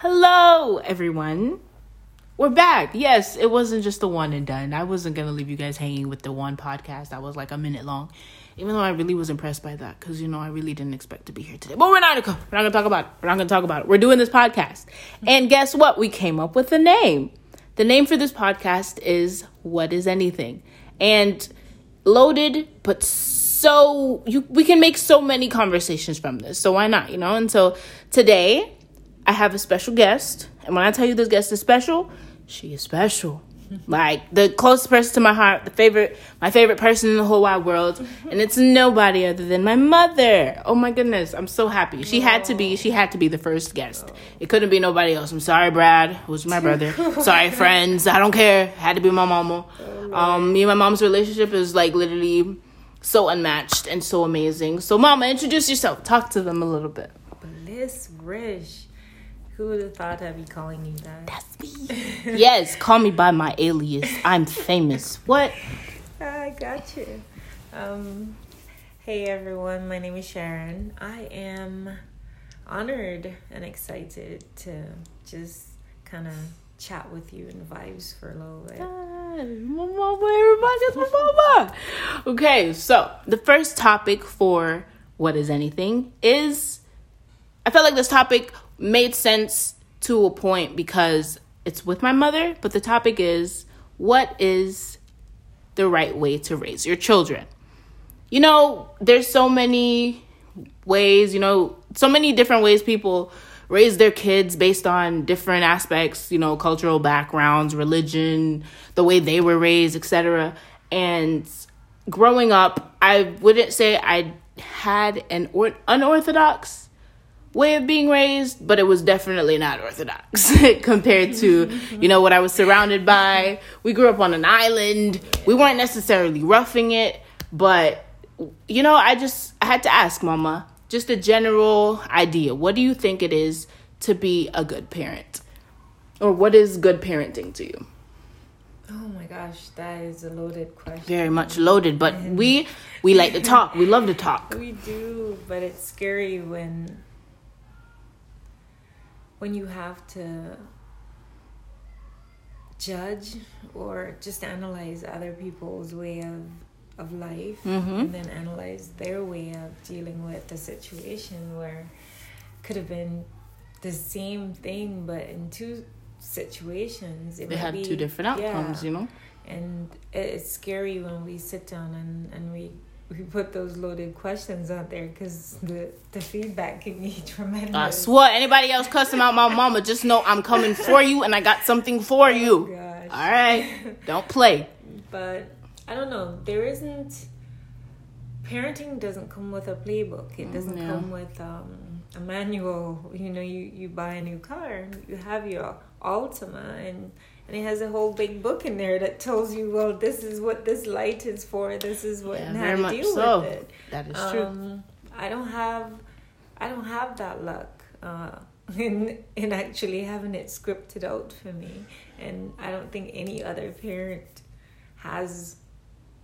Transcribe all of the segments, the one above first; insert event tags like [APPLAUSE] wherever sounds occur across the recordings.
Hello, everyone. We're back. Yes, it wasn't just the one and done. I wasn't going to leave you guys hanging with the one podcast that was like a minute long, even though I really was impressed by that because, you know, I really didn't expect to be here today. But we're not going we're not going to talk about it. We're not going to talk about it. We're doing this podcast. Mm-hmm. And guess what? We came up with a name. The name for this podcast is What is Anything? And loaded, but so you we can make so many conversations from this. So why not, you know? And so today I have a special guest. And when I tell you this guest is special, she is special. [LAUGHS] Like the closest person to my heart, the favorite, my favorite person in the whole wide world, and it's nobody other than my mother. Oh my goodness, I'm so happy. She had to be, she had to be the first guest. It couldn't be nobody else. I'm sorry, Brad, who's my brother. [LAUGHS] sorry, friends. I don't care. Had to be my mama. Um, me and my mom's relationship is like literally so unmatched and so amazing. So, Mama, introduce yourself. Talk to them a little bit. Bliss Rish. Who would have thought I'd be calling you that? That's me. yes, call me by my alias. I'm famous. What? [LAUGHS] I got you. Um, hey everyone, my name is Sharon. I am honored and excited to just kind of chat with you and vibes for a little bit. My mama, everybody's my mama. Okay, so the first topic for what is anything is I felt like this topic made sense to a point because it's with my mother, but the topic is what is the right way to raise your children? You know, there's so many ways, you know, so many different ways people raise their kids based on different aspects, you know, cultural backgrounds, religion, the way they were raised, etc. And growing up, I wouldn't say I had an or- unorthodox way of being raised, but it was definitely not orthodox [LAUGHS] compared to, you know, what I was surrounded by. We grew up on an island. We weren't necessarily roughing it, but you know, I just I had to ask mama just a general idea. What do you think it is to be a good parent? Or what is good parenting to you? Oh my gosh, that is a loaded question. Very much loaded, but we we like to talk. We love to talk. [LAUGHS] We do, but it's scary when when you have to judge or just analyze other people's way of of life Mhm. and then analyze their way of dealing with the situation where could have been the same thing but in two situations it They had be- two different outcomes, yeah. you know? and it's scary when we sit down and, and we we put those loaded questions out there because the, the feedback can be [LAUGHS] tremendous. I swear, anybody else cussing out my mama, just know I'm coming for you and I got something for you. Oh, Gosh. All right? [LAUGHS] Don't play. But I don't know. There isn't parenting doesn't come with a playbook. It doesn't Yeah. come with um, a manual. You know, you you buy a new car, you have your Altima, and and it has a whole big book in there that tells you, well, this is what this light is for. This is what Yeah, and how to deal so. with it. That is true. Um, I don't have, I don't have that luck uh, [LAUGHS] in in actually having it scripted out for me, and I don't think any other parent has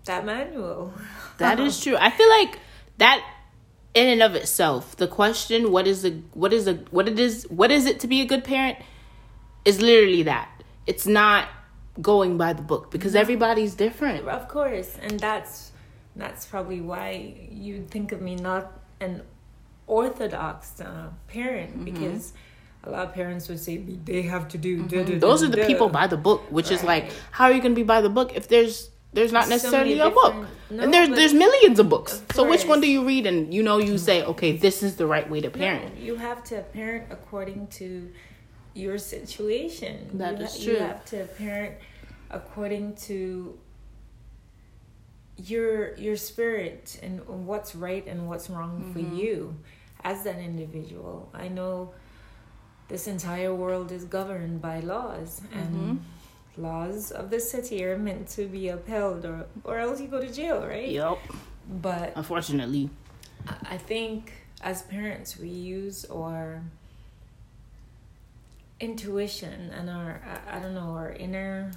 that manual. [LAUGHS] That is true. I feel like that in and of itself, the question what is a what is a what it is what is it to be a good parent is literally that. It's not going by the book because everybody's different. Of course, and that's that's probably why you think of me not an orthodox uh, parent Mm-hmm. because a lot of parents would say they have to do. Mm-hmm. Those are the people by the book, which is like, how are you going to be by the book if there's there's not necessarily many a book, No, and there's there's millions of books. Of So which one do you read and you know you say, okay, this is the right way to parent. No, you have to parent according to your situation. That you is ha- true. You have to parent according to your your spirit and what's right and what's wrong Mm-hmm. for you as that individual. I know this entire world is governed by laws and Mm-hmm. laws of the city are meant to be upheld or or else you go to jail, right? Yep. But Unfortunately, I think as parents we use our intuition and our I, I don't know our inner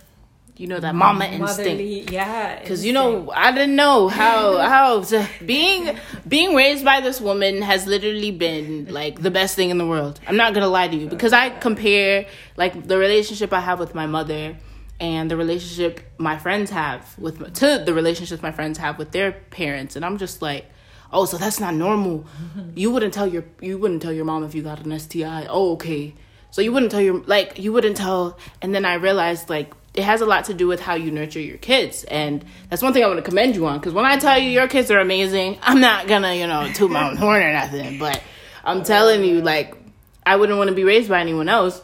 you know that mama instinct. Yeah. Because you know, I didn't know how [LAUGHS] how to, being being raised by this woman has literally been like the best thing in the world. I'm not gonna lie to you because I compare like the relationship I have with my mother and the relationship my friends have with to the relationships my friends have with their parents, and I'm just like, oh, so that's not normal. [LAUGHS] You wouldn't tell your you wouldn't tell your mom if you got an STI. Oh, okay. So you wouldn't tell your like you wouldn't tell, and then I realized like it has a lot to do with how you nurture your kids, and that's one thing I want to commend you on. Because when I tell you your kids are amazing, I'm not gonna you know toot my own [LAUGHS] horn or nothing, but I'm telling you like I wouldn't want to be raised by anyone else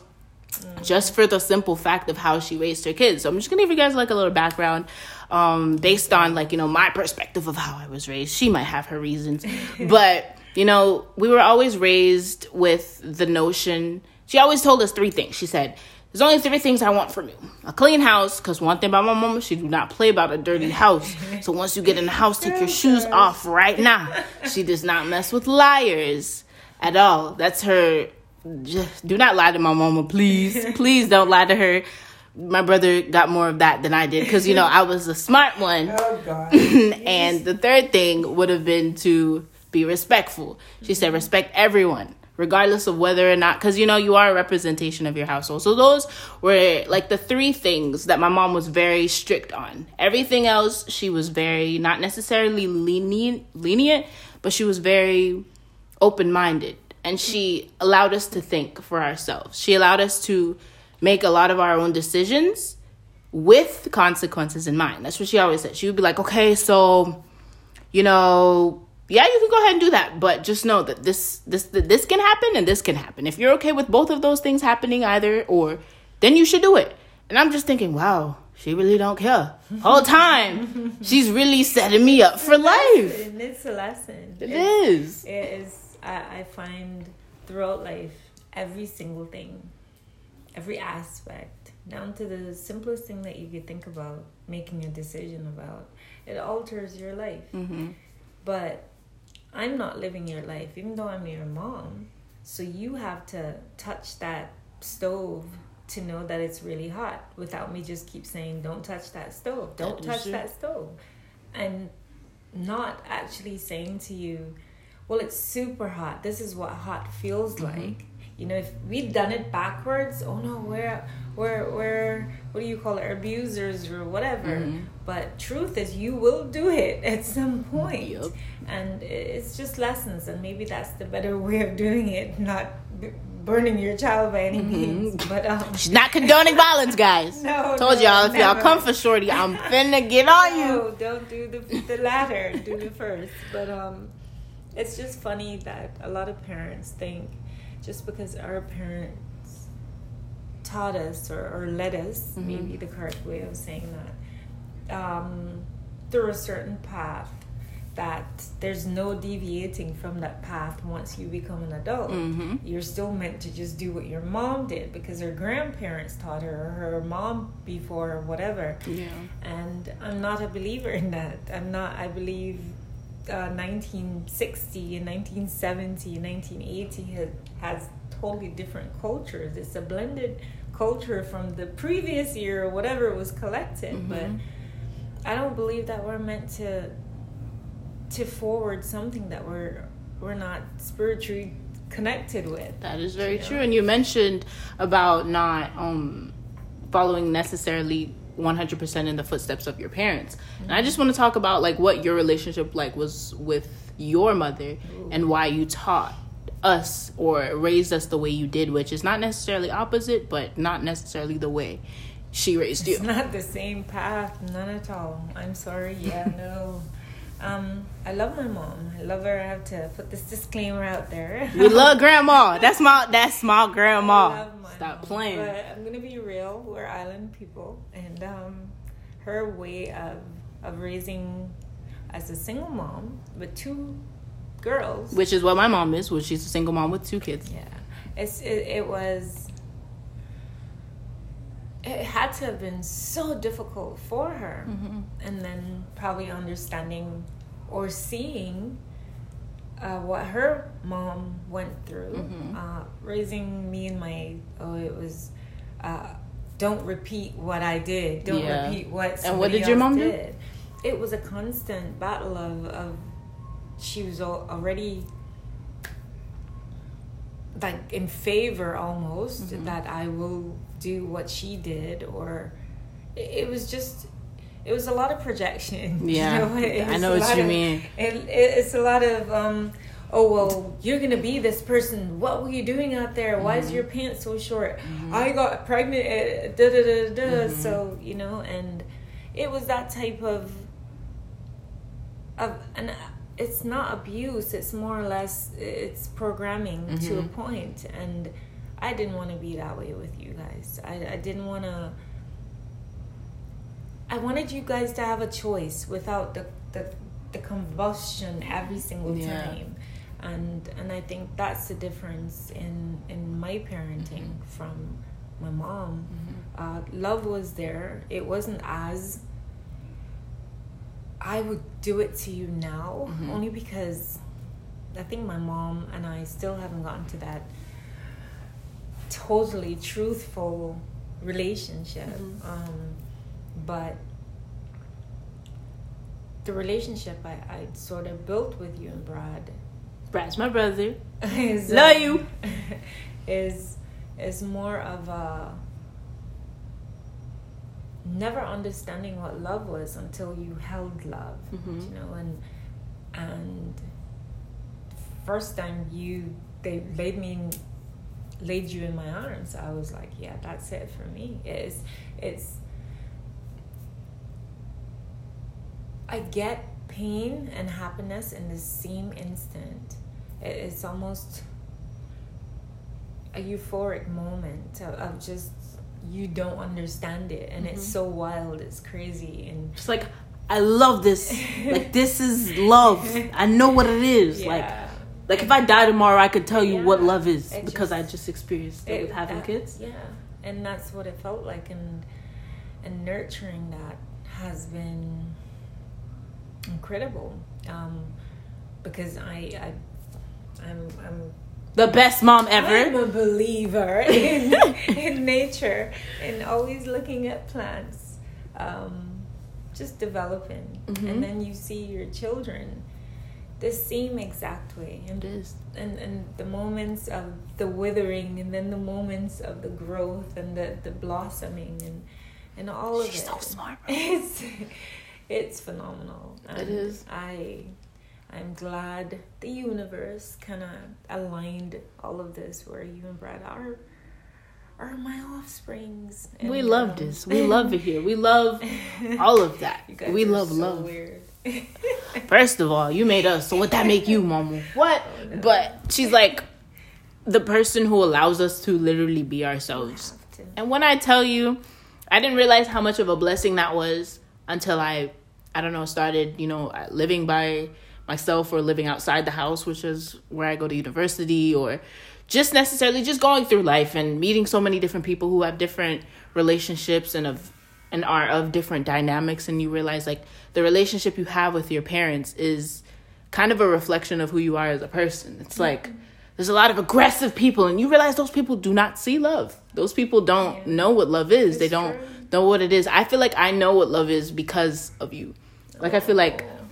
just for the simple fact of how she raised her kids. So I'm just gonna give you guys like a little background, um, based on like you know my perspective of how I was raised. She might have her reasons, [LAUGHS] but you know we were always raised with the notion. She always told us three things. She said. There's only three things I want from you. A clean house, because one thing about my mama, she do not play about a dirty house. So once you get in the house, take your shoes off right now. She does not mess with liars at all. That's her just do not lie to my mama, please. please don't lie to her. My brother got more of that than I did because you know I was a smart one. Oh God. [LAUGHS] and the third thing would have been to be respectful. She said respect everyone regardless of whether or not because you know you are a representation of your household so those were like the three things that my mom was very strict on everything else she was very not necessarily lenient lenient but she was very open-minded and she allowed us to think for ourselves. She allowed us to make a lot of our own decisions with consequences in mind. That's what she always said. She would be like, "Okay, so you know, yeah, you can go ahead and do that, but just know that this this this can happen and this can happen. If you're okay with both of those things happening either or, then you should do it." And I'm just thinking, "Wow, she really don't care. Whole time, [LAUGHS] she's really setting me up for life." It's a lesson. It it is. It is. I, I find throughout life, every single thing, every aspect, down to the simplest thing that you could think about, making a decision about, it alters your life. Mm-hmm. But I'm not living your life, even though I'm your mom. So you have to touch that stove to know that it's really hot without me just keep saying, don't touch that stove, don't That touch that stove. And not actually saying to you, well, it's super hot. This is what hot feels Mm-hmm. like. You know, if we'd done it backwards, oh no, we're we're we're what do you call it, abusers or whatever. Mhm. But truth is, you will do it [LAUGHS] at some point, Yup. and it's just lessons. And maybe that's the better way of doing it, not b- burning your child by any means. [LAUGHS] But um, She's not condoning violence, guys. [LAUGHS] No, Told no, y'all if y'all come for Shorty, I'm finna get on you. don't do the the latter. do the first. But um, it's just funny that a lot of parents think just because our parents taught us or, or led us, Mhm. maybe the correct way of saying that, um, through a certain path, that there's no deviating from that path once you become an adult. Mhm. You're still meant to just do what your mom did because her grandparents taught her, or her mom before, or whatever Yeah. and I'm not a believer in that. I'm not. I believe uh, 1960 and 1970 and 1980 has, has totally different cultures. It's a blended culture from the previous year or whatever was collected, Mhm. but I don't believe that we're meant to to forward something that we're we're not spiritually connected with. That is very Yeah. true. And you mentioned about not um, following necessarily 100% in the footsteps of your parents. And I just want to talk about like what your relationship like was with your mother and why you taught us or raised us the way you did, which is not necessarily opposite, but not necessarily the way she raised you. It's not the same path, none at all. I'm sorry. Yeah, [LAUGHS] no. Um, I love my mom. I love her. I have to put this disclaimer out there. We [LAUGHS] love grandma. That's my that's my grandma. my Stop mom, playing. But I'm gonna be real. We're island people, and um, her way of of raising as a single mom with two girls. Which is what my mom is, which she's a single mom with two kids. Yeah, it's it, it was. It had to have been so difficult for her, and then probably understanding or seeing uh, what her mom went through, Mhm. uh, raising me and my oh, it was uh, don't repeat what I did. Don't Yeah. repeat what And what did your mom do? did. It was a constant battle of of she was al- already like in favor almost Mm-hmm. that I will do what she did or it, it was just it was a lot of projection. [LAUGHS] you Yeah, It I know what you of- mean. It, it, it's a lot of um oh well you're gonna be this person what were you doing out there why Mm-hmm. is your pants so short i got pregnant uh, da da da da Mm-hmm. so you know and it was that type of of and it's not abuse it's more or less it's programming to a Mhm. point and i didn't want to be that way with you guys. I, I didn't want to i wanted you guys to have a choice without the the, the combustion every single Yeah. time. And and i think that's the difference in in my parenting from my mom. Uh, love was there. It wasn't as I would do it to you now Mhm. only because I think my mom and I still haven't gotten to that totally truthful relationship. Mhm. Um, but the relationship I, I sort of built with you and Brad Brad's my brother. [LAUGHS] is Love you. [LAUGHS] is is more of a never understanding what love was until you held love Mhm. you know and and first time you they laid me laid you in my arms i was like yeah that's it for me it's it's i get pain and happiness in the same instant it's almost a euphoric moment of, just you don't understand it and it's Mhm. so wild it's crazy and Just like I love this. [LAUGHS] like this is love. I know what it is. [LAUGHS] Yeah. like if I die tomorrow, I could tell you what love is It because I just- just experienced it, with having that- kids. Yeah, and that's what it felt like, and and nurturing that has been incredible. Um, because I, I I'm I'm The best mom ever. I'm a believer [LAUGHS] in in nature and always looking at plants, um, just developing, Mhm. and then you see your children the same exact way, and It is. and and the moments of the withering and then the moments of the growth and the the blossoming and and all of it. She's so smart, bro. it's it's phenomenal It And is. i i'm glad the universe kind of aligned all of this where you and brad are are my offsprings we love um, this. We love it here. We love [LAUGHS] all of that. We love so love. weird [LAUGHS] First of all, you made us. So what that make you, mama? What? Oh, no. But she's like the person who allows us to literally be ourselves. And when I tell you, I didn't realize how much of a blessing that was until I, I don't know, started, you know, living by myself or living outside the house, which is where I go to university or just necessarily just going through life and meeting so many different people who have different relationships and of and are of different dynamics and you realize like the relationship you have with your parents is kind of a reflection of who you are as a person. It's like there's a lot of aggressive people and you realize those people do not see love. Those people don't Yeah. know what love is. they don't true. know what it is. I feel like I know what love is because of you. Like I feel like oh.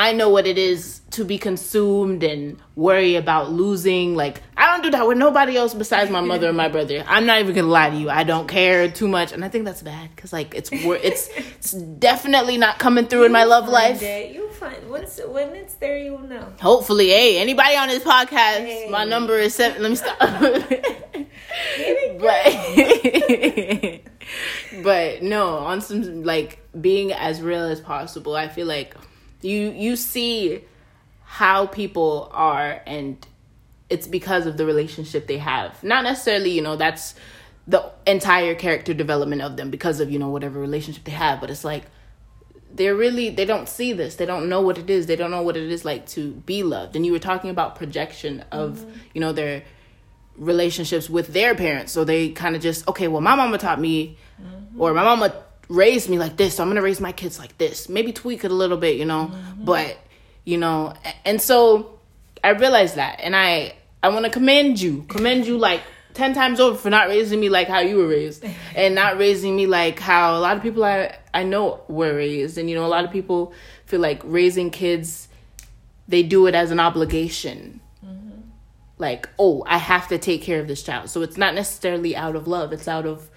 I know what it is to be consumed and worry about losing. Like I don't do that with nobody else besides my mother and my brother. I'm not even gonna lie to you. I don't care too much, and I think that's bad because like it's [LAUGHS] it's it's definitely not coming through in my love life. it. You'll find once when it's there, you'll know. Hopefully, hey, anybody on this podcast, Hey. my number is seven. Let me stop. [LAUGHS] [LAUGHS] but but no, on some like being as real as possible. I feel like you you see how people are, and it's because of the relationship they have. Not necessarily, you know, that's the entire character development of them because of you know whatever relationship they have. But it's like they're really they don't see this. They don't know what it is. They don't know what it is like to be loved. And you were talking about projection of mm-hmm. you know their relationships with their parents. So they kind of just okay well my mama taught me mm-hmm. or my mama raised me like this so i'm gonna raise my kids like this maybe tweak it a little bit you know but you know and so i realized that and i i want to commend you commend you like ten times over for not raising me like how you were raised, [LAUGHS] and not raising me like how a lot of people I I know were raised, and you know a lot of people feel like raising kids, they do it as an obligation. Mm-hmm. Like, oh, I have to take care of this child. So it's not necessarily out of love. It's out of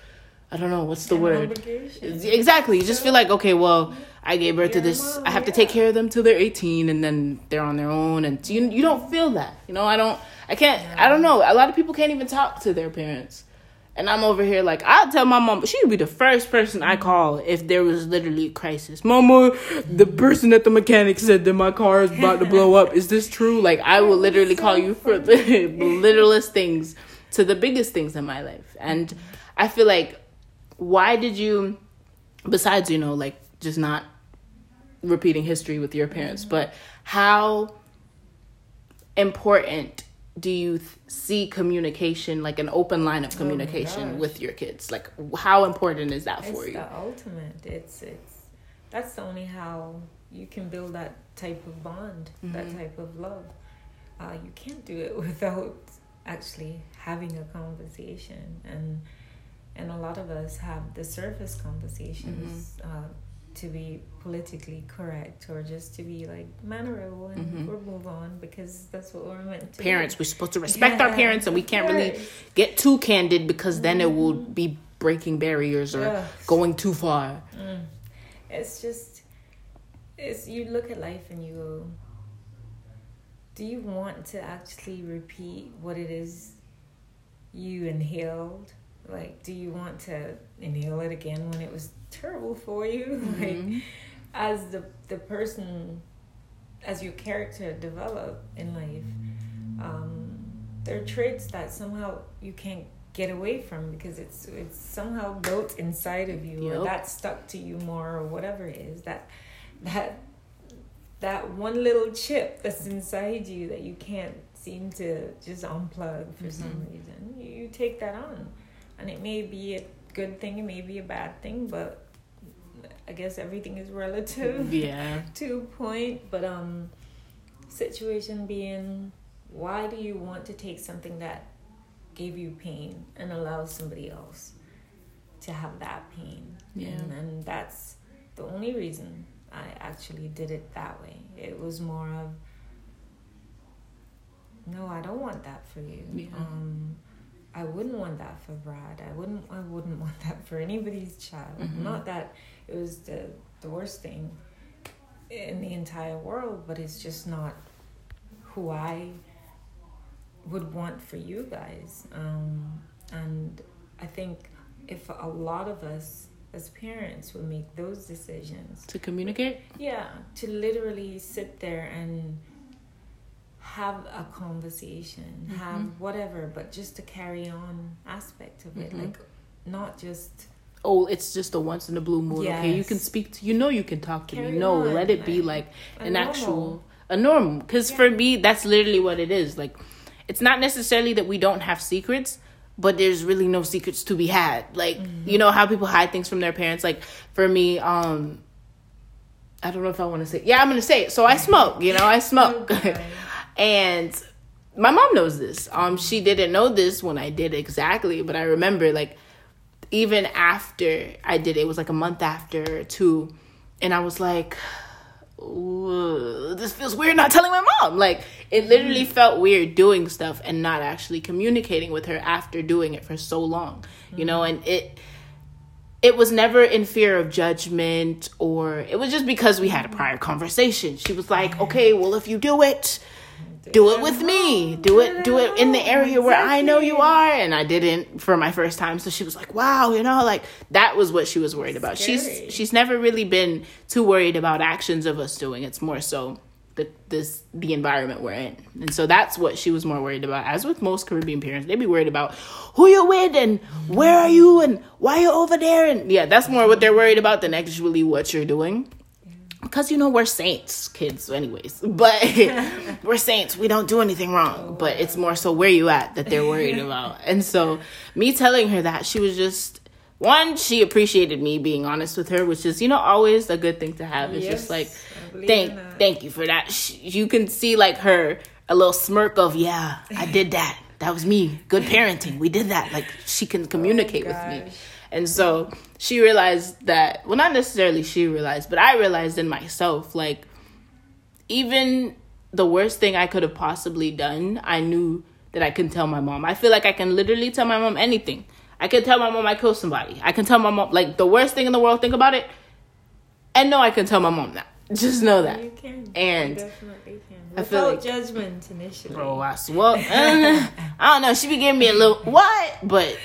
I don't know what's the An word. Obligation. Exactly. You just feel like okay, well, I gave birth to this. Mom, I have yeah. to take care of them till they're 18, and then they're on their own. And you you don't feel that. You know, I don't. I can't. Yeah. I don't know. A lot of people can't even talk to their parents. And I'm over here like I'll tell my mom. She would be the first person I call if there was literally a crisis. Mama, the person at the mechanic said that my car is about to blow up. Is this true? Like I will literally call you for [LAUGHS] the littlest things to the biggest things in my life. And I feel like why did you besides you know like just not repeating history with your parents but how important do you th- see communication like an open line of oh communication oh with your kids? Like how important is that it's for you? the ultimate. It's it's that's the only how you can build that type of bond mm-hmm. that type of love. Uh, you can't do it [LAUGHS] without actually having a conversation and and a lot of us have the surface conversations mm-hmm. uh, to be politically correct or just to be like mannerable and mm-hmm. we'll move on because that's what we're meant to parents we're supposed to respect yeah. our parents and we can't really get too candid because then it will mm-hmm. be breaking barriers or Ugh. going too far mm. it's just it's you look at life and you go do you want to actually repeat what it is you inhaled like do you want to inhale it again when it was terrible for you [LAUGHS] mm-hmm. like as the the person as your character develop in life um, there are traits that somehow you can't get away from because it's it's somehow built inside of you yep. or that stuck to you more or whatever it is that that that one little chip that's inside you that you can't seem to just unplug for mm-hmm. some reason you, you take that on and it may be a good thing, it may be a bad thing, but I guess everything is relative. [LAUGHS] Yeah. to a point, but um, situation being, why do you want to take something that gave you pain and allow somebody else to have that pain? Yeah. And, and that's the only reason I actually did it that way. It was more of, no, I don't want that for you. Yeah. Um, I wouldn't want that for Brad. I wouldn't. I wouldn't [LAUGHS] want that for anybody's child. Mm-hmm. Not that it was the the worst thing in the entire world, but it's just not who I would want for you guys. Um, and I think if a lot of us as parents would make those decisions to communicate, yeah, to literally sit there and have a conversation, mm-hmm. have whatever, but just to carry on aspect of it, mm-hmm. like not just. Oh, it's just a once in a blue moon. Yes. Okay, you can speak to you know you can talk to carry me. No, on, let it like, be like an normal. actual a normal. Because yeah. for me, that's literally what it is. Like, it's not necessarily that we don't have secrets, but there's really no secrets to be had. Like, mm-hmm. you know how people hide things from their parents. Like for me, um, I don't know if I want to say. Yeah, I'm gonna say it. So I smoke. You know, I smoke. [LAUGHS] And my mom knows this. Um, she didn't know this when I did exactly, but I remember like even after I did it, it was like a month after or two, and I was like, this feels weird not telling my mom. Like it literally mm-hmm. felt weird doing stuff and not actually communicating with her after doing it for so long, you know, and it it was never in fear of judgment or it was just because we had a prior conversation. She was like, "Okay, well if you do it, do it with me. Do it do it in the area where i know you are. And i didn't for my first time. So she was like wow you know like that was what she was worried about. She's she's never really been too worried about actions of us doing. It's more so the this the environment we're in. And so that's what she was more worried about. As with most caribbean parents they'd be worried about who you're with and where are you and why you over there? And yeah that's more what they're worried about than actually what you're doing because you know we're saints kids anyways. [LAUGHS] But [LAUGHS] we're saints. We don't do anything wrong. But it's more so where you at that they're worried [LAUGHS] about. And so me telling her that she was just one she appreciated me being honest with her which is you know always a good thing to have. It's yes, just like thank thank you for that. She, you can see like her a little smirk of yeah i did that. That was me. Good parenting. We did that. Like she can communicate Oh, with me. And so she realized that, well, not necessarily she realized, but I realized in myself, like, even the worst thing I could have possibly done, I knew that I can tell my mom. I feel like I can literally tell my mom anything. I can tell my mom I killed somebody. I can tell my mom, like, the worst thing in the world, think about it. And no, I can tell my mom that. [LAUGHS] Just know that. You can. And you definitely can. I feel Without like- judgment initially. Bro, I swear. [LAUGHS] I don't know. She be giving me a little what, but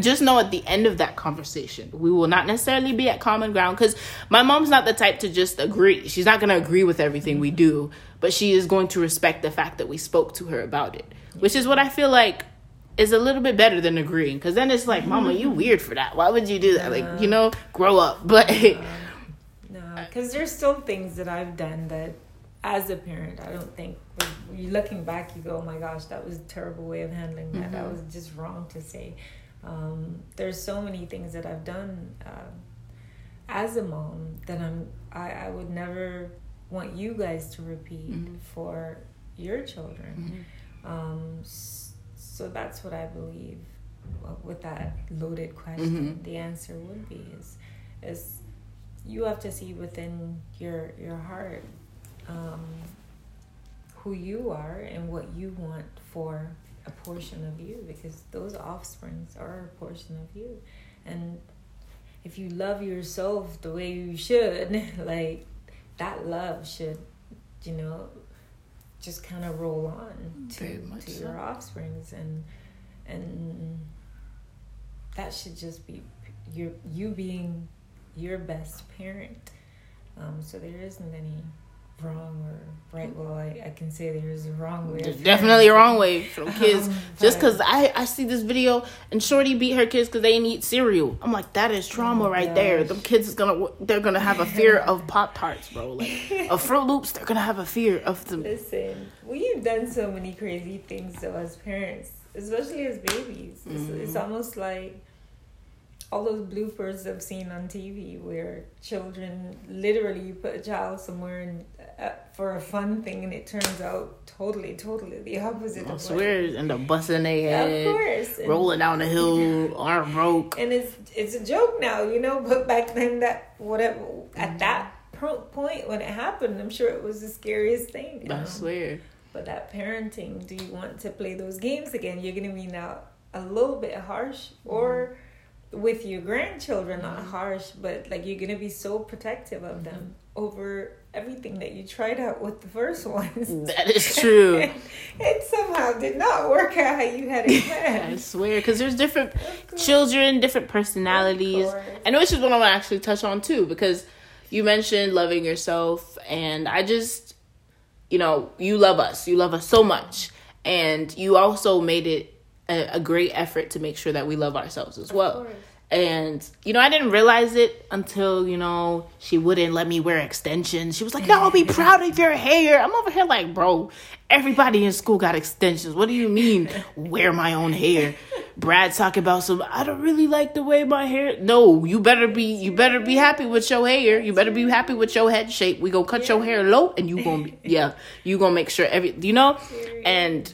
just know at the end of that conversation, we will not necessarily be at common ground because my mom's not the type to just agree. She's not going to agree with everything we do, but she is going to respect the fact that we spoke to her about it, which is what I feel like is a little bit better than agreeing because then it's like, Mama, you [LAUGHS] weird for that. Why would you do that? Like, you know, grow up. [LAUGHS] But No, because there's still things that I've done that, as a parent, I don't think. You looking back, you go, "Oh my gosh, that was a terrible way of handling that. That was just wrong to say." Um, there's so many things that I've done um, as a mom that I'm. I, I would never want you guys to repeat for your children. Um, so that's what I believe. uh, With that loaded question, the answer would be is is you have to see within your your heart um, who you are and what you want for a portion of you because those offsprings are a portion of you. And if you love yourself the way you should [LAUGHS] like that love should you know just kind of roll on to, Very much to so. your offsprings. And and that should just be your you being your best parent. Um, so there isn't any wrong or right well I, I can say there's a wrong way There's definitely a wrong way from kids. [LAUGHS] Um, Just because I, I see this video and Shorty beat her kids because they didn't eat cereal. I'm like, that is trauma Oh right there. gosh. Them kids is gonna they're gonna have a fear [LAUGHS] of Pop Tarts, bro. Like of Froot Loops, they're gonna have a fear of them. Listen, we've done so many crazy things though as parents, especially as babies. It's, it's Mm-hmm. almost like all those bloopers I've seen on TV where children literally you put a child somewhere and uh, for a fun thing and it turns out totally, totally the opposite. I of swear, and the busting their What, of head, course, rolling down the hill, [LAUGHS] arm broke. and it's it's a joke now, you know. But back then, that whatever at that point when it happened, I'm sure it was the scariest thing. I Um, swear. But that parenting, do you want to play those games again? You're gonna be now a little bit harsh, or with your grandchildren, not mm-hmm. harsh, but like you're gonna be so protective of them mm-hmm. over everything that you tried out with the first [LAUGHS] ones. That is true. [LAUGHS] it somehow did not work out how you had it [LAUGHS] I swear, because there's different children, different personalities, Of course. and which is what I want to actually touch on too, because you mentioned loving yourself, and I just, you know, you love us, you love us so much, and you also made it a, a great effort to make sure that we love ourselves as well. And you know, I didn't realize it until you know she wouldn't let me wear extensions. She was like, "No, I'll be proud of your hair." I'm over here like, "Bro, everybody in school got extensions. What do you mean wear my own hair?" Brad's talking about some. I don't really like the way my hair. No, you better be. You better be happy with your hair. You better be happy with your head shape. We gonna cut your hair low, and you gonna be yeah. You gonna make sure every you know, and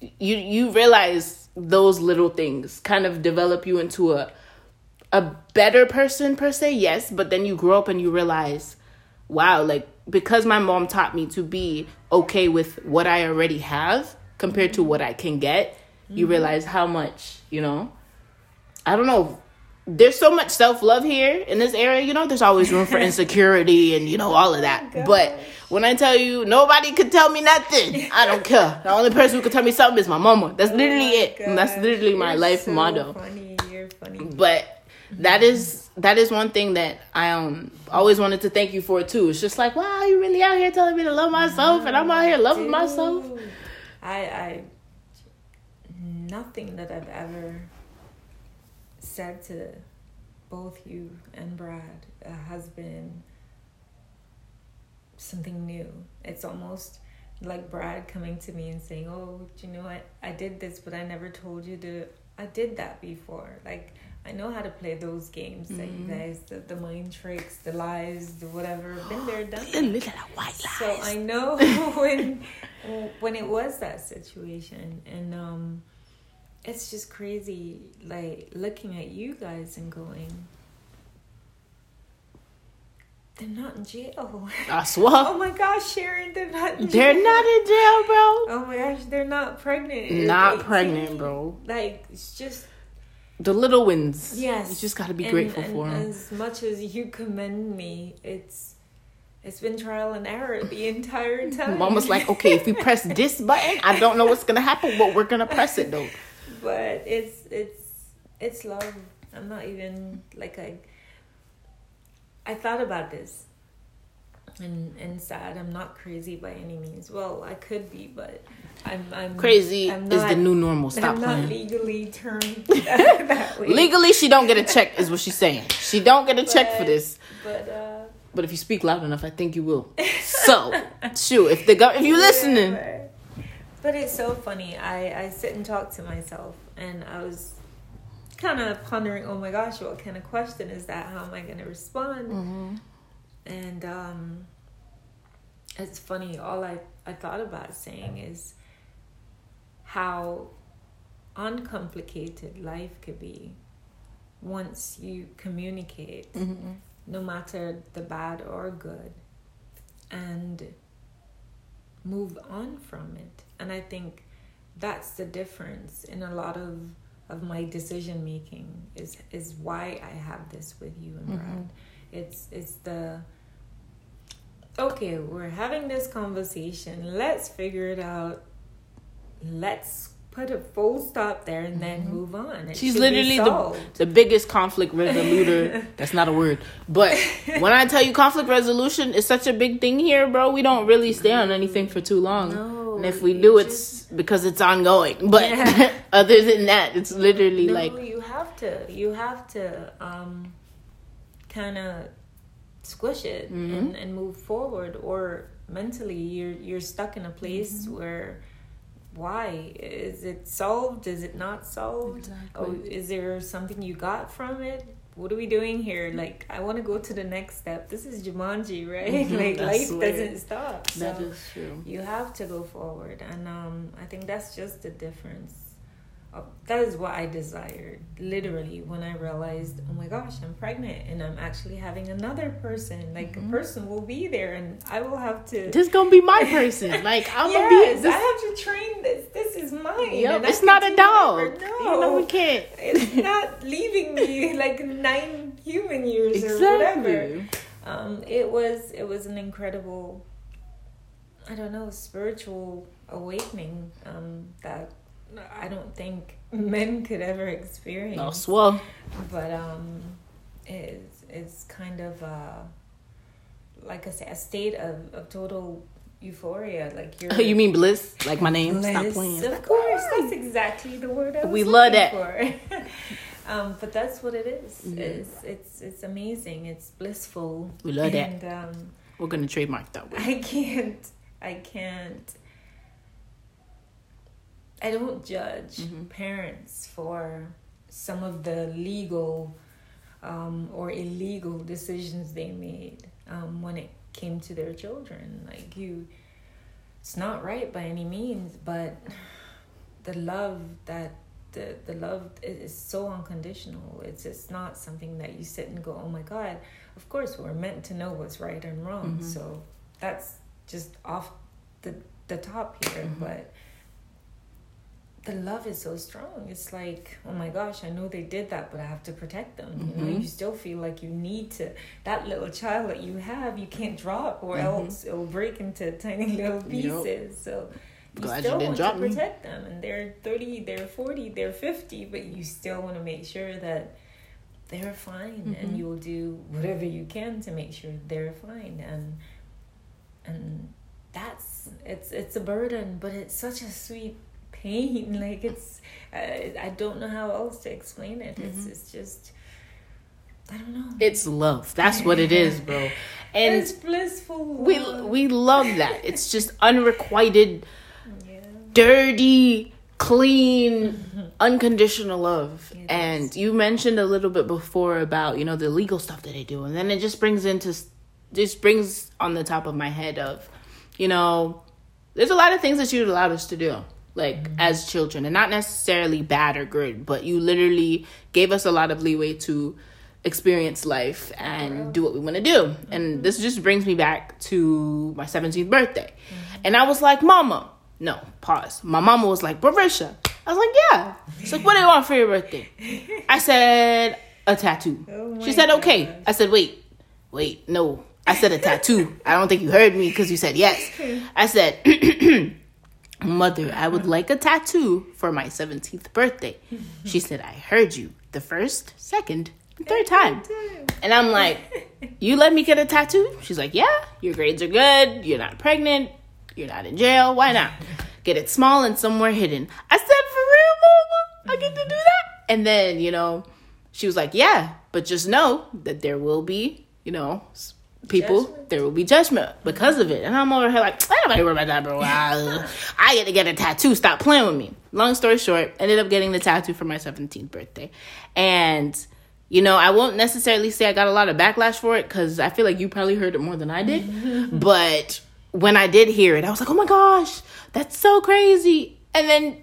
you you realize those little things kind of develop you into a a better person per se, yes, but then you grow up and you realize, wow, like because my mom taught me to be okay with what I already have compared to mm-hmm. what I can get, you mm-hmm. realize how much, you know. I don't know. There's so much self love here in this area, you know. There's always room for [LAUGHS] insecurity and you know all of that. But when I tell you, nobody could tell me nothing. I don't [LAUGHS] care. The only person who could tell me something is my mama. That's literally Oh my it. And that's literally my you're life so motto Funny, you're funny. but that is that is one thing that I um always wanted to thank you for too. It's just like, wow, you really out here telling me to love myself, and I'm out here loving myself. I, I, nothing that I've ever said to both you and Brad uh, has been something new. It's almost like Brad coming to me and saying, "Oh, do you know what? I did this, but I never told you to. I did that before. Like I know how to play those games that you guys, the, the mind tricks, the lies, the whatever. Been there, done that. Look at that white So. I know [LAUGHS] when when it was that situation and um it's just crazy like looking at you guys and going they're not in jail. [LAUGHS] I swear. Oh my gosh, Sharon, they're not in They're jail. not in jail, bro. Oh my gosh, they're not pregnant. Not 18. pregnant, bro. Like it's just The little wins. yes. You just got to be And- grateful and for them. As much as you commend me, it's it's been trial and error the entire time. Mom was like, okay, if we press [LAUGHS] this button, I don't know what's gonna happen, but we're gonna press it though. But it's it's it's love. I'm not even like I. I thought about this. And and sad. I'm not crazy by any means. Well, I could be, but I'm I'm Crazy I'm is the new normal. Stop I'm not playing. legally termed that, [LAUGHS] that way. Legally, she don't get a check, is what she's saying. She don't get a check for this. But uh, But if you speak loud enough, I think you will. [LAUGHS] So, shoot, if the go- if you listening. But it's so funny. I I sit and talk to myself, and I was kind of pondering, oh my gosh, what kind of question is that? How am I going to respond? Mm-hmm. And um, it's funny. All I I thought about saying is how uncomplicated life could be once you communicate Mm-hmm. no matter the bad or good, and move on from it. And I think that's the difference in a lot of of my decision making is is why I have this with you and mm-hmm. Brad. It's it's the okay, we're having this conversation. Let's figure it out. Let's put a full stop there and then move on. It She's literally the, the biggest conflict resoluter. [LAUGHS] That's not a word. But when I tell you conflict resolution is such a big thing here, bro, we don't really stay on anything for too long. No, and if we do, just- it's because it's ongoing. But Yeah. [LAUGHS] other than that, it's literally no, like, you have to. You have to um, kind of squish it Mm-hmm. and, and move forward, or mentally you're you're stuck in a place Mm-hmm. where why is it solved? Is it not solved? Exactly. Oh, is there something you got from it? What are we doing here? Like, I want to go to the next step. This is Jumanji, right? Mhm, [LAUGHS] like, life swear. doesn't stop. that so is true. you have to go forward and um, i think that's just the difference that is what i desired literally when i realized oh my gosh i'm pregnant and i'm actually having another person like Mm-hmm. a person will be there and i will have to This gonna be my [LAUGHS] person. Like I'm yes, gonna be. This, i have to train this this is mine Yep, it's not a dog. no You know we can't. it's [LAUGHS] not leaving me like nine human years or whatever um, it was it was an incredible i don't know spiritual awakening um, that i don't think men could ever experience No swell. but um it's it's kind of uh like i say a state of, of total euphoria like you're [LAUGHS] You mean bliss? Like my name? Stop Bliss. playing. Of course, that's exactly the word I was We love that. [LAUGHS] Um, but that's what it is. Mhm. It's it's it's amazing. It's blissful. We love that. and, um, We're gonna trademark that word. I can't. I can't. I don't judge Mhm. parents for some of the legal um, or illegal decisions they made um, when it came to their children. Like you, it's not right by any means, but the love that the the love is so unconditional. It's it's not something that you sit and go, oh my god. Of course, we're meant to know what's right and wrong. Mhm. So that's just off the the top here, Mhm. but the love is so strong. It's like, oh my gosh, I know they did that, but I have to protect them. You know, Mhm. you still feel like you need to. That little child that you have, you can't drop, or Mhm. else it'll break into [LAUGHS] tiny little Yep. pieces. So you Glad you still didn't want drop to me. protect them, and they're thirty, they're forty, they're fifty, but you still want to make sure that they're fine, Mhm. and you will do whatever you can to make sure they're fine, and and that's it's it's a burden, but it's such a sweet pain. [LAUGHS] Like it's I, I don't know how else to explain it. It's Mhm. it's just I don't know. It's love. That's what it is, bro. [LAUGHS] And it's blissful. we love. we love that. It's just unrequited, [LAUGHS] yeah. dirty, clean, unconditional love. It And is. you mentioned a little bit before about you know the legal stuff that they do, and then it just brings into just brings on the top of my head of, you know, there's a lot of things that you allowed us to do like mm-hmm. as children and not necessarily bad or good but you literally gave us a lot of leeway to experience life and do what we want to do mm-hmm. and this just brings me back to my 17th birthday. Mm-hmm. and i was like mama. No pause. My mama was like barisha. I was like yeah. She's like what do you want for your birthday? [LAUGHS] I said a tattoo. Oh she said okay. gosh. i said wait wait no. I said a tattoo. I don't think you heard me because you said yes. [LAUGHS] I said [CLEARS THROAT] Mother, I would like a tattoo for my 17th birthday. She said, I heard you the first, second, and third time. And I'm like, You let me get a tattoo? She's like, Yeah, your grades are good. You're not pregnant. You're not in jail. Why not? Get it small and somewhere hidden. I said, For real, mama? I get to do that? And then, you know, she was like, Yeah, but just know that there will be, you know, people, judgment. there will be judgment because of it. And I'm over here like, I don't worry about that, bro. [LAUGHS] I get to get a tattoo. Stop playing with me. Long story short, ended up getting the tattoo for my 17th birthday. And, you know, I won't necessarily say I got a lot of backlash for it because I feel like you probably heard it more than I did. [LAUGHS] but when I did hear it, I was like, oh my gosh, that's so crazy. And then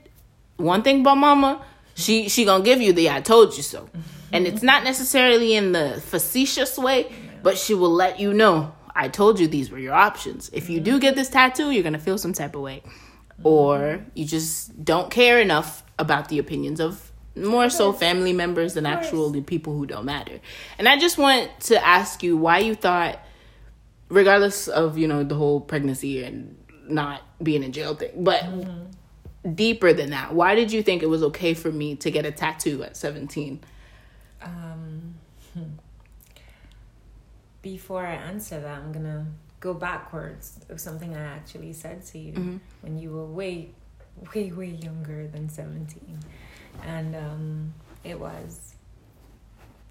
one thing about mama, she she gonna give you the I told you so. And it's not necessarily in the facetious way but she will let you know I told you these were your options. If you do get this tattoo, you're going to feel some type of way. Or you just don't care enough about the opinions of more so family members than actually people who don't matter. And I just want to ask you why you thought regardless of, you know, the whole pregnancy and not being in jail thing, but mm-hmm. deeper than that, why did you think it was okay for me to get a tattoo at 17? Um before I answer that, I'm gonna go backwards of something I actually said to you mm-hmm. when you were way, way, way younger than 17. And um, it was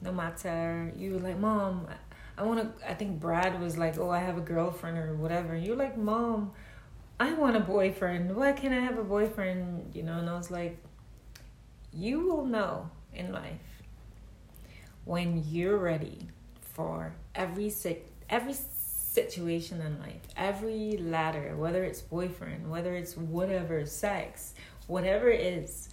no matter, you were like, Mom, I want to, I think Brad was like, Oh, I have a girlfriend or whatever. You're like, Mom, I want a boyfriend. Why can't I have a boyfriend? You know, and I was like, You will know in life when you're ready for every sick every situation in life, every ladder, whether it's boyfriend, whether it's whatever, sex, whatever it is,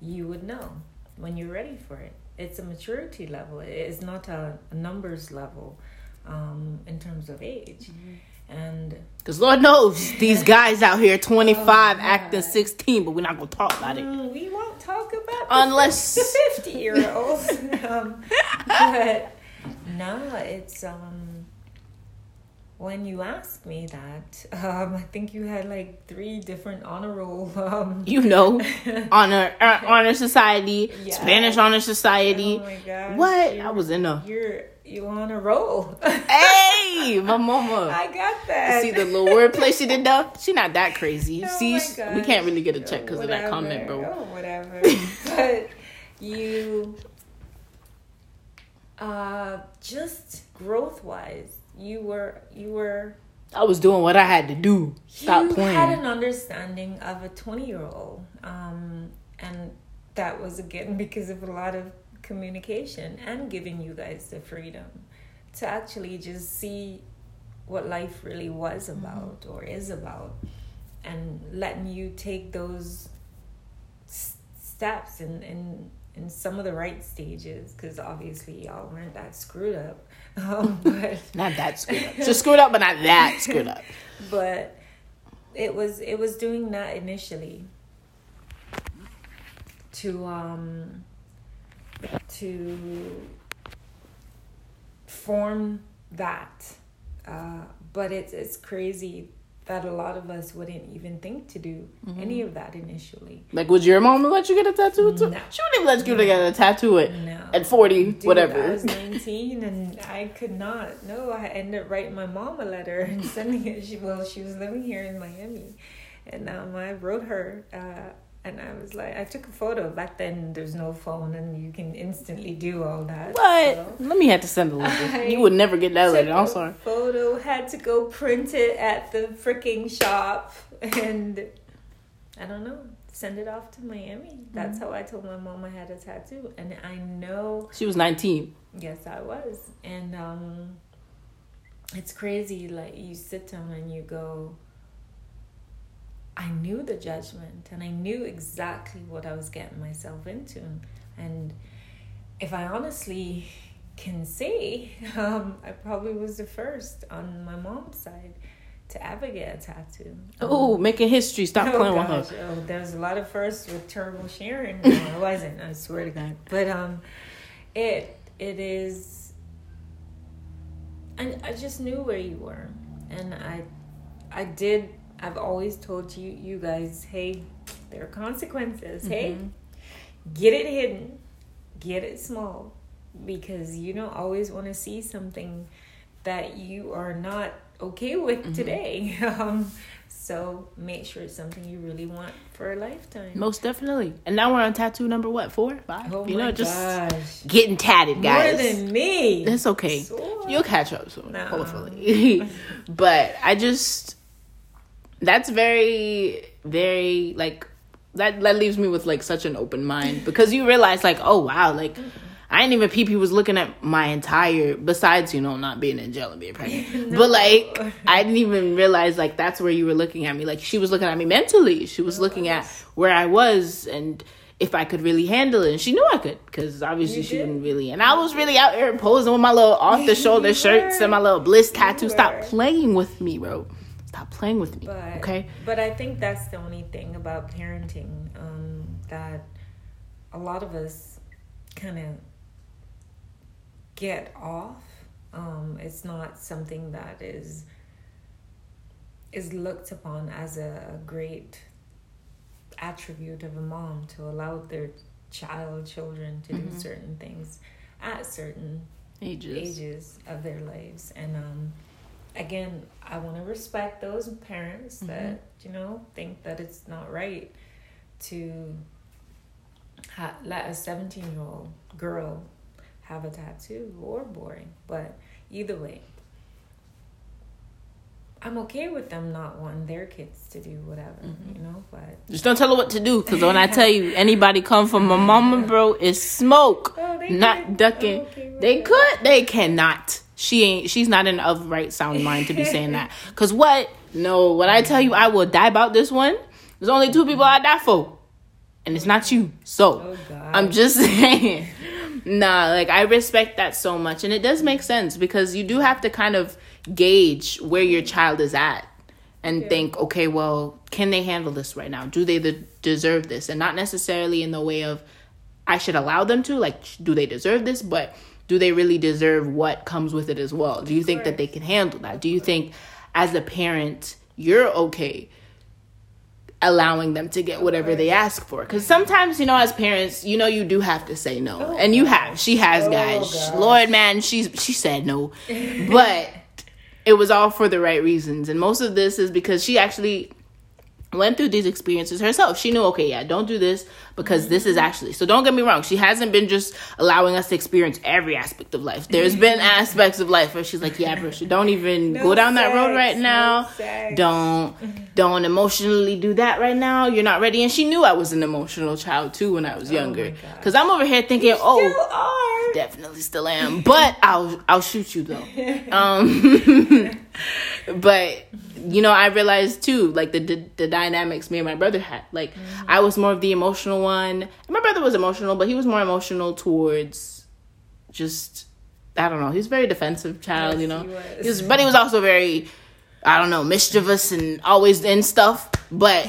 you would know when you're ready for it. It's a maturity level. It is not a, a numbers level um, in terms of age. Mm-hmm. And because Lord knows [LAUGHS] these guys out here, 25, oh, acting 16, but we're not going to talk about it. Mm, we won't talk about unless [LAUGHS] the 50 year olds. [LAUGHS] um, but no, it's um when you asked me that, [LAUGHS] um, I think you had like three different honor roll. Um, [LAUGHS] you know, [LAUGHS] honor uh, honor society, yeah. Spanish honor society. Oh my gosh! What I was in a you're you on a roll. hey, my mama! I got that. See the little wordplay she did though. She not that crazy. Oh See, we can't really get a check because of that comment, bro. Oh, whatever. but you uh, just growth wise, you were you were. I was doing what I had to do. Stop you playing. had an understanding of a twenty year old, um, and that was again because of a lot of communication and giving you guys the freedom to actually just see what life really was mm-hmm. about mm-hmm. or is about and letting you take those s- steps and, and in some of the right stages because obviously y'all weren't that screwed up. [LAUGHS] Um, but not that screwed up. Just screwed up, but not that screwed up. [LAUGHS] but it was it was doing that initially to um to form that. Uh, but it's it's crazy that a lot of us wouldn't even think to do mm-hmm. any of that initially. Like, would your mom let you get a tattoo? Too? No. She wouldn't even let you no. get a tattoo at, no. at 40, Dude, whatever. I was [LAUGHS] 19 and I could not. No, I ended up writing my mom a letter and [LAUGHS] sending it. She, well, she was living here in Miami. And um, I wrote her uh, and I was like, I took a photo. Back then, there's no phone, and you can instantly do all that. What? So Let me have to send a letter. [LAUGHS] you would never get that letter. I'm sorry. Photo had to go print it at the freaking shop, [LAUGHS] and I don't know. Send it off to Miami. That's mm-hmm. how I told my mom I had a tattoo, and I know she was 19. Yes, I was, and um, it's crazy. Like you sit down and you go I knew the judgment and I knew exactly what I was getting myself into. And if I honestly can say, [LAUGHS] um, I probably was the first on my mom's side to ever get a tattoo. oh, Um, making history. Stop oh playing with gosh, her. oh, there was a lot of firsts with Turbo Sharon. No, I wasn't. I swear to God. But um, it it is. And I just knew where you were, and I, I did. I've always told you, you guys, hey, there are consequences. Hey, Mhm. get it hidden, get it small, because you don't always want to see something that you are not okay with Mm-hmm. today. [LAUGHS] Um, so make sure it's something you really want for a lifetime. Most definitely. And now we're on tattoo number what? Four? Five? oh you my know, just gosh, getting tatted, guys. more than me. It's okay. You'll catch up soon, hopefully. [LAUGHS] but I just that's very, very like that that leaves me with like such an open mind [LAUGHS] because you realize like, oh wow, like I didn't even peep he was looking at my entire besides, you know, not being in jail and being pregnant. [LAUGHS] But like I didn't even realize like that's where you were looking at me. Like she was looking at me mentally. She was looking at where I was and if I could really handle it. And she knew I could because obviously she did. didn't really. And I was really out here posing with my little off the [LAUGHS] shoulder shirts and my little bliss tattoo. Stop playing with me, bro. Stop playing with me. But okay? but I think that's the only thing about parenting um, that a lot of us kind of get off. Um, it's not something that is is looked upon as a great attribute of a mom to allow their child children to Mhm. do certain things at certain Ages. ages of their lives and um again i want to respect those parents that you know think that it's not right to ha- let a 17 year old girl have a tattoo or boring, but either way i'm okay with them not wanting their kids to do whatever Mhm. you know but Just don't tell her what to do, because when I [LAUGHS] tell you anybody come from my mama, bro, it's smoke. oh, they Not could- ducking. Okay They that. could. They cannot. She ain't. She's not in of right sound mind to be saying that. Cause what? No. When I tell you I will die about this one, there's only two people I die for, and it's not you. So oh I'm just [LAUGHS] saying. Nah, like I respect that so much, and it does make sense because you do have to kind of gauge where your child is at and Yeah. think, okay, well, can they handle this right now? Do they de- deserve this? And not necessarily in the way of I should allow them to, like, do they deserve this? But do they really deserve what comes with it as well? Do you think that they can handle that? Do you think, as a parent, you're okay allowing them to get whatever they ask for? Because sometimes, you know, as parents, you know, you do have to say no, Oh, and you have. She has, Oh, guys. gosh. Lord, man, she's she said no, [LAUGHS] but it was all for the right reasons, and most of this is because she actually went through these experiences herself. She knew, okay, yeah, don't do this because this is actually. So don't get me wrong. She hasn't been just allowing us to experience every aspect of life. There's [LAUGHS] been aspects of life where she's like, yeah, bro, don't even No go down that road right no now. sex. Don't [LAUGHS] don't emotionally do that right now. You're not ready. And she knew I was an emotional child too when I was younger. Oh. Cause I'm over here thinking, oh, Still are. definitely still am but [LAUGHS] i'll i'll shoot you though um but you know i realized too like the, the the dynamics me and my brother had like i was more of the emotional one and my brother was emotional but he was more emotional towards just i don't know he's a very defensive child Yes, you know he was. He was- but he was also very I don't know, mischievous and always in stuff. But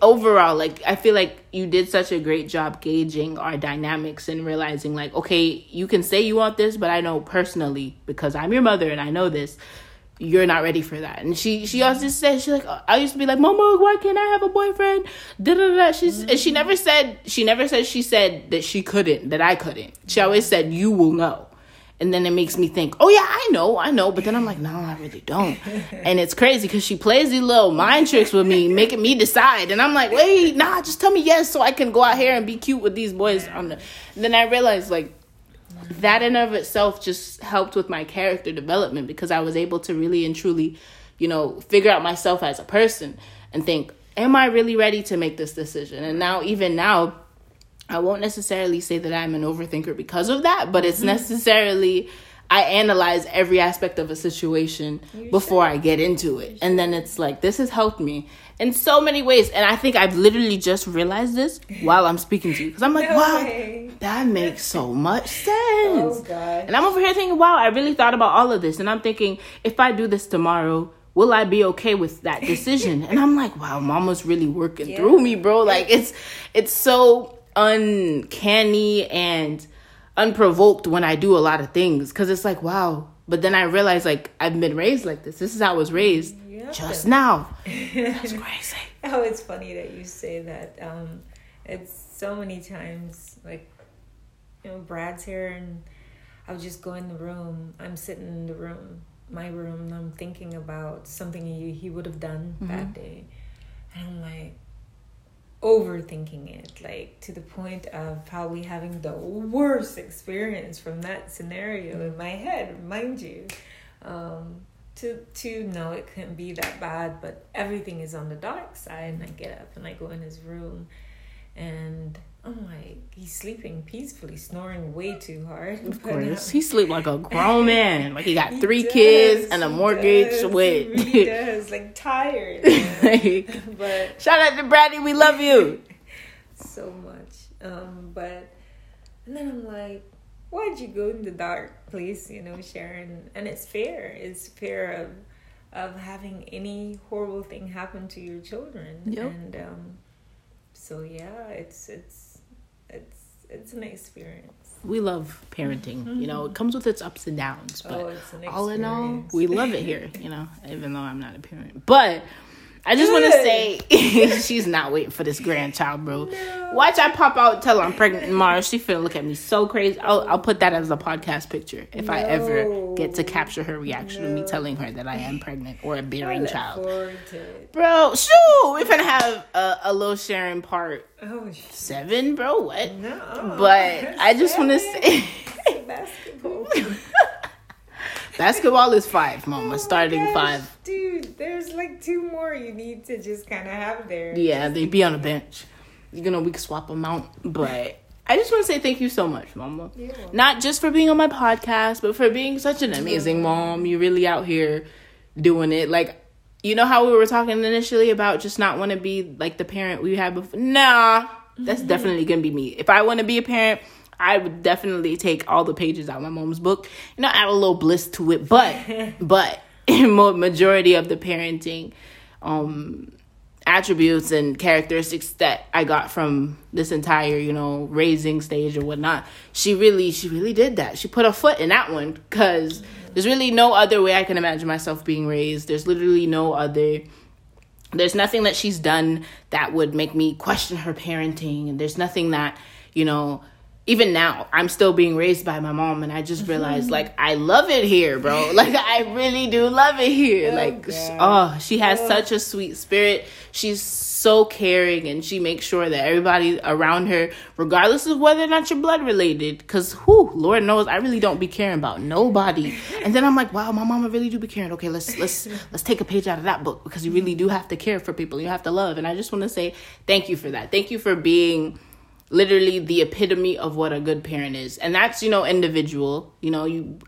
overall, like I feel like you did such a great job gauging our dynamics and realizing like, okay, you can say you want this, but I know personally because I'm your mother and I know this, you're not ready for that. And she she also said she's like, I used to be like, Mama, why can't I have a boyfriend? Da da da. She's and she mm-hmm. never said she never said she said that she couldn't that I couldn't. She always said you will know. And then it makes me think, oh yeah, I know, I know. But then I'm like, no, I really don't. [LAUGHS] and it's crazy because she plays these little mind tricks with me, making me decide. And I'm like, wait, nah, just tell me yes so I can go out here and be cute with these boys. On the. And then I realized like that in of itself just helped with my character development because I was able to really and truly, you know, figure out myself as a person and think, am I really ready to make this decision? And now, even now, I won't necessarily say that I'm an overthinker because of that, but it's mm-hmm. necessarily I analyze every aspect of a situation You before should. I get into it. And then it's like, this has helped me in so many ways. And I think I've literally just realized this while I'm speaking to you. Because I'm like, No wow, way. that makes so much [LAUGHS] sense. Oh. And I'm over here thinking, wow, I really thought about all of this. And I'm thinking, if I do this tomorrow, will I be okay with that [LAUGHS] decision? and I'm like, wow, mama's really working Yeah. through me, bro. Like it's it's so uncanny and unprovoked when I do a lot of things. Cause it's like, wow. But then I realize like I've been raised like this. This is how I was raised have just now. [LAUGHS] That's crazy. Oh, it's funny that you say that. Um, it's so many times like, you know, Brad's here and I'll just go in the room. I'm sitting in the room, my room, and I'm thinking about something he he would have done that day, and I'm like overthinking it, like to the point of probably having the worst experience from that scenario in my head, mind you. Um, to to know it couldn't be that bad, but everything is on the dark side. And I get up and I go in his room, and I'm like, he's sleeping peacefully, snoring way too hard. Of [LAUGHS] course. um, He sleep like a [LAUGHS] grown man. Like he got he three does, kids and a mortgage does, with He really [LAUGHS] does, like tired. like, but Shout out to Brady, we love you. so much. Um, but and then I'm like, why'd you go in the dark place, you know, Sharon? And it's fair. It's fair of of having any horrible thing happen to your children. Yep. And um so yeah, it's it's it's it's an experience. We love parenting. You know, it mm-hmm. comes with its ups and downs, but oh, it's an all in all, we love it here. You know, even though I'm not a parent, but I just want to say [LAUGHS] she's not waiting for this grandchild, bro. No. Watch I pop out, tell her I'm pregnant tomorrow. She finna look at me so crazy. I'll, I'll put that as a podcast picture if I ever get to capture her reaction to me telling her that I am pregnant or a bearing child. forward to it. Bro, shoot, we finna have a, a little sharing part Oh seven, bro. What? no. But I just want to say. [LAUGHS] Basketball. [LAUGHS] Basketball is five, mama. Oh Starting gosh, five. Dude, there's like two more you need to just kind of have there. Yeah, they'd be on a bench. You know, we can swap them out. But I just want to say thank you so much, mama. Not just for being on my podcast, but for being such an amazing mom. You're really out here doing it. Like, you know how we were talking initially about just not want to be like the parent we had before? Nah, that's [LAUGHS] definitely gonna be me. If I want to be a parent, I would definitely take all the pages out of my mom's book. You know, add a little bliss to it, but [LAUGHS] but majority of the parenting um attributes and characteristics that I got from this entire, you know, raising stage or whatnot. She really, she really did that. She put a foot in that one because there's really no other way I can imagine myself being raised. There's literally no other. There's nothing that she's done that would make me question her parenting, and there's nothing that, you know. Even now, I'm still being raised by my mom, and I just realized, mm-hmm. like, I love it here, bro. [LAUGHS] Like, I really do love it here. Oh, like, God. oh, she has Oh. such a sweet spirit. She's so caring and she makes sure that everybody around her, regardless of whether or not you're blood related, because who, Lord knows, I really don't be caring about nobody. And then I'm like, wow, my mama really do be caring. Okay, let's let's [LAUGHS] let's take a page out of that book because you really do mm-hmm. have to care for people. You have to love. And I just want to say thank you for that. Thank you for being literally the epitome of what a good parent is. And that's, you know, individual. You know, you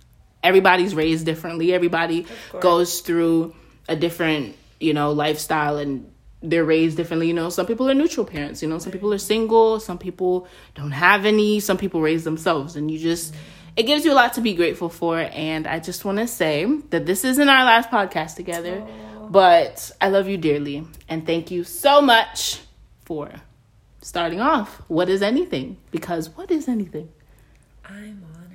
everybody's raised differently. Everybody goes through a different, you know, lifestyle and they're raised differently. You know, some people are neutral parents, you know, some people are single, some people don't have any, some people raise themselves. And you just it gives you a lot to be grateful for. And I just want to say that this isn't our last podcast together. But I love you dearly. And thank you so much for starting off. What is anything? Because what is anything? I'm honored.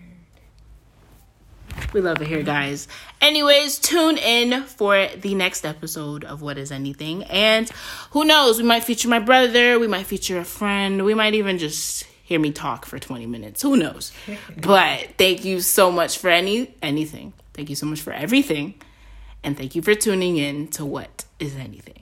We love it here, guys. Anyways, tune in for the next episode of What is Anything. And who knows, we might feature my brother, we might feature a friend, we might even just hear me talk for 20 minutes. Who knows? [LAUGHS] but thank you so much for any anything. Thank you so much for everything. And thank you for tuning in to What is Anything.